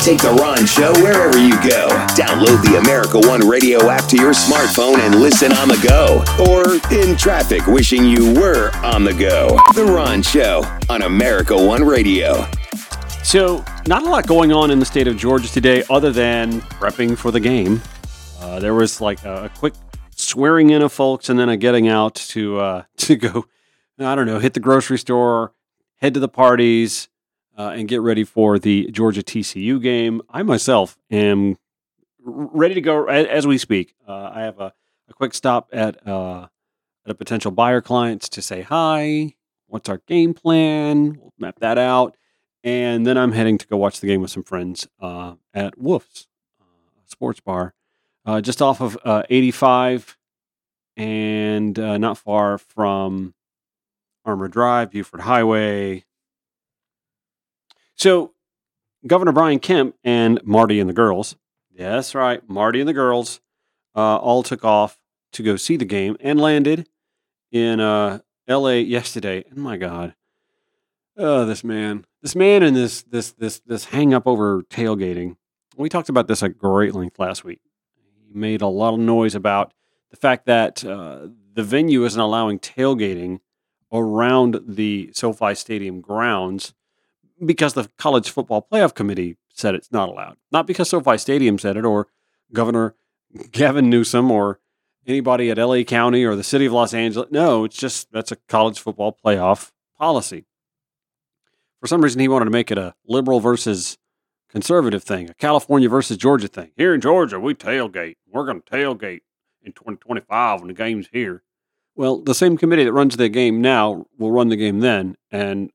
Take the Ron Show wherever you go. Download the America One Radio app to your smartphone and listen on the go. Or in traffic, wishing you were on the go. The Ron Show on America One Radio. So, not a lot going on in the state of Georgia today other than prepping for the game. Uh, there was like a, quick swearing in of folks and then a getting out to uh, to go, I don't know, hit the grocery store, head to the parties, uh, and get ready for the Georgia TCU game. I myself am ready to go as, we speak. Uh, I have a, a, quick stop at uh, at a potential buyer clients to say hi. What's our game plan? We'll map that out, and then I'm heading to go watch the game with some friends uh, at Wolf's uh, Sports Bar, uh, just off of 85, and not far from Armour Drive, Buford Highway, so, Governor Brian Kemp and Marty and the girls, yes, right, Marty and the girls, uh, all took off to go see the game and landed in uh, L.A. yesterday. And my God, oh, this man, this man, and this this this this hang up over tailgating. We talked about this at great length last week. He made a lot of noise about the fact that uh, the venue isn't allowing tailgating around the SoFi Stadium grounds because the college football playoff committee said it's not allowed. Not because SoFi Stadium said it or Governor Gavin Newsom or anybody at LA County or the city of Los Angeles. No, it's just that's a college football playoff policy. For some reason, he wanted to make it a liberal versus conservative thing, a California versus Georgia thing. Here in Georgia, we tailgate. We're going to tailgate in 2025 when the game's here. Well, the same committee that runs the game now will run the game then, and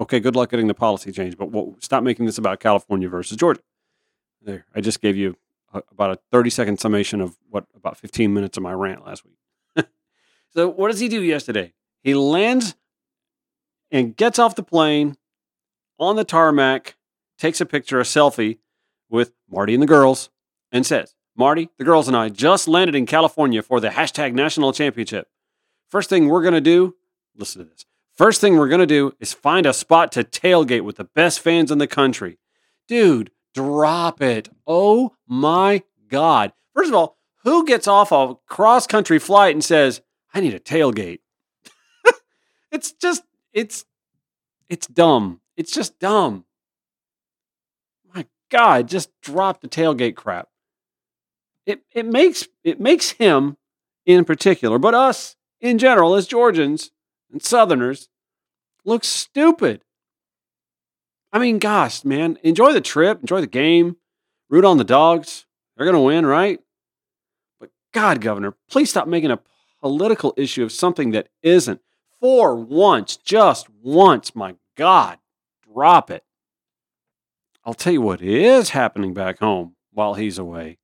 Okay, good luck getting the policy change, but we'll stop making this about California versus Georgia. There, I just gave you a, about a 30 second summation of what about 15 minutes of my rant last week. so, what does he do yesterday? He lands and gets off the plane on the tarmac, takes a picture, a selfie with Marty and the girls, and says, Marty, the girls and I just landed in California for the hashtag national championship. First thing we're going to do, listen to this. First thing we're going to do is find a spot to tailgate with the best fans in the country. Dude, drop it. Oh my God. First of all, who gets off a cross country flight and says, I need a tailgate? it's just, it's, it's dumb. It's just dumb. My God, just drop the tailgate crap. It, it makes it makes him in particular, but us in general as Georgians and Southerners look stupid. I mean, gosh, man, enjoy the trip, enjoy the game, root on the dogs. They're going to win, right? But God, Governor, please stop making a political issue of something that isn't. For once, just once, my God, drop it. I'll tell you what is happening back home while he's away.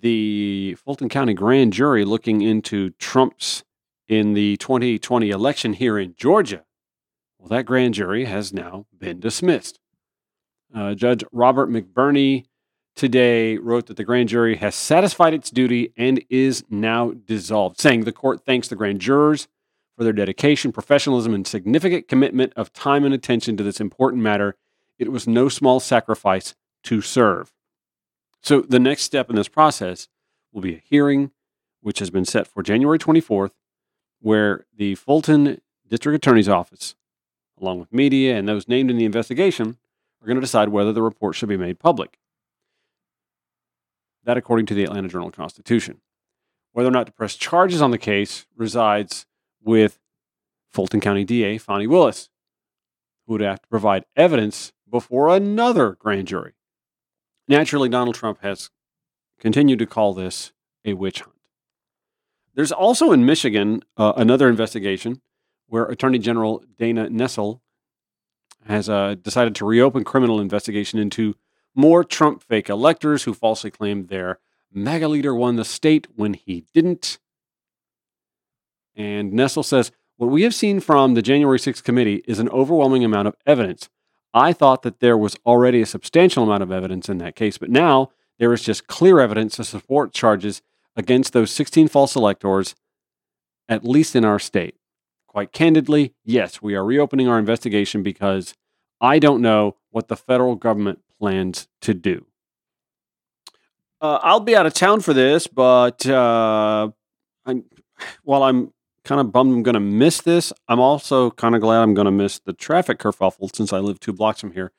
The Fulton County grand jury looking into Trump's in the 2020 election here in Georgia. Well, that grand jury has now been dismissed. Uh, Judge Robert McBurney today wrote that the grand jury has satisfied its duty and is now dissolved, saying the court thanks the grand jurors for their dedication, professionalism, and significant commitment of time and attention to this important matter. It was no small sacrifice to serve. So, the next step in this process will be a hearing, which has been set for January 24th where the Fulton District Attorney's Office, along with media and those named in the investigation, are going to decide whether the report should be made public. That, according to the Atlanta Journal Constitution. Whether or not to press charges on the case resides with Fulton County DA Fani Willis, who would have to provide evidence before another grand jury. Naturally, Donald Trump has continued to call this a witch hunt. There's also in Michigan uh, another investigation where Attorney General Dana Nessel has uh, decided to reopen criminal investigation into more Trump fake electors who falsely claimed their MAGA leader won the state when he didn't. And Nessel says, What we have seen from the January 6th committee is an overwhelming amount of evidence. I thought that there was already a substantial amount of evidence in that case, but now there is just clear evidence to support charges against those 16 false electors, at least in our state. Quite candidly, yes, we are reopening our investigation because I don't know what the federal government plans to do. Uh, I'll be out of town for this, but uh, I'm, while I'm kind of bummed I'm going to miss this, I'm also kind of glad I'm going to miss the traffic kerfuffle since I live two blocks from here.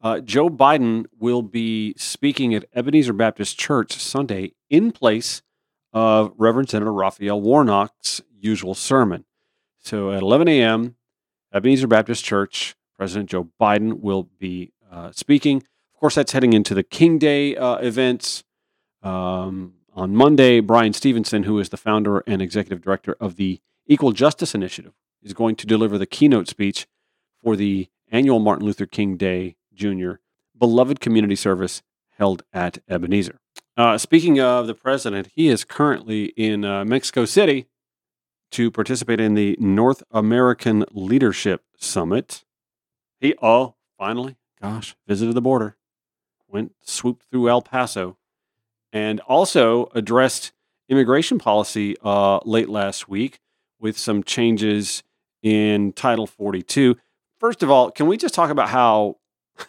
Uh, Joe Biden will be speaking at Ebenezer Baptist Church Sunday in place of Reverend Senator Raphael Warnock's usual sermon. So at 11 a.m., Ebenezer Baptist Church, President Joe Biden will be uh, speaking. Of course, that's heading into the King Day uh, events. Um, on Monday, Bryan Stevenson, who is the founder and executive director of the Equal Justice Initiative, is going to deliver the keynote speech for the annual Martin Luther King Day Jr. Beloved Community Service held at Ebenezer. Uh, speaking of the president, he is currently in uh, Mexico City to participate in the North American Leadership Summit. He, oh, finally, gosh, visited the border, went, swooped through El Paso, and also addressed immigration policy uh, late last week with some changes in Title 42. First of all, can we just talk about how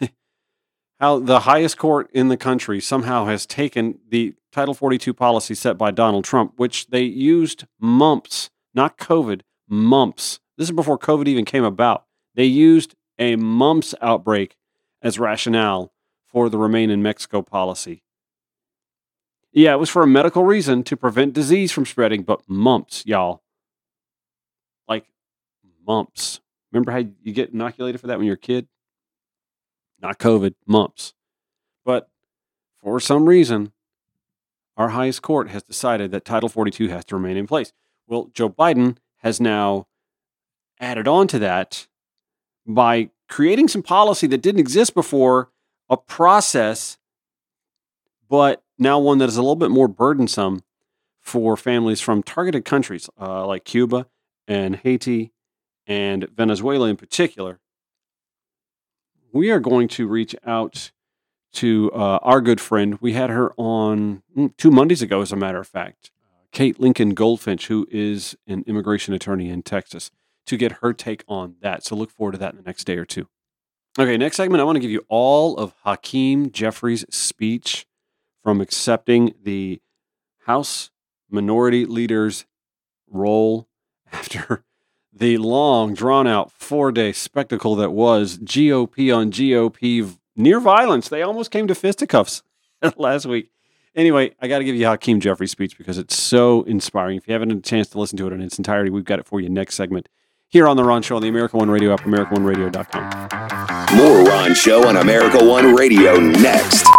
how the highest court in the country somehow has taken the Title 42 policy set by Donald Trump, which they used mumps, not COVID, mumps. This is before COVID even came about. They used a mumps outbreak as rationale for the Remain in Mexico policy. Yeah, it was for a medical reason to prevent disease from spreading, but mumps, y'all. Like mumps. Remember how you get inoculated for that when you're a kid? Not COVID, mumps. But for some reason, our highest court has decided that Title 42 has to remain in place. Well, Joe Biden has now added on to that by creating some policy that didn't exist before, a process, but now one that is a little bit more burdensome for families from targeted countries uh, like Cuba and Haiti and Venezuela in particular. We are going to reach out to uh, our good friend. We had her on mm, two Mondays ago, as a matter of fact, Kate Lincoln Goldfinch, who is an immigration attorney in Texas, to get her take on that. So look forward to that in the next day or two. Okay, next segment, I want to give you all of Hakeem Jeffries' speech from accepting the House Minority Leader's role after the long, drawn out four day spectacle that was GOP on GOP near violence. They almost came to fisticuffs last week. Anyway, I got to give you Hakeem Jeffries' speech because it's so inspiring. If you haven't had a chance to listen to it in its entirety, we've got it for you next segment here on The Ron Show on the America One Radio app, AmericaOneRadio.com. More Ron Show on America One Radio next.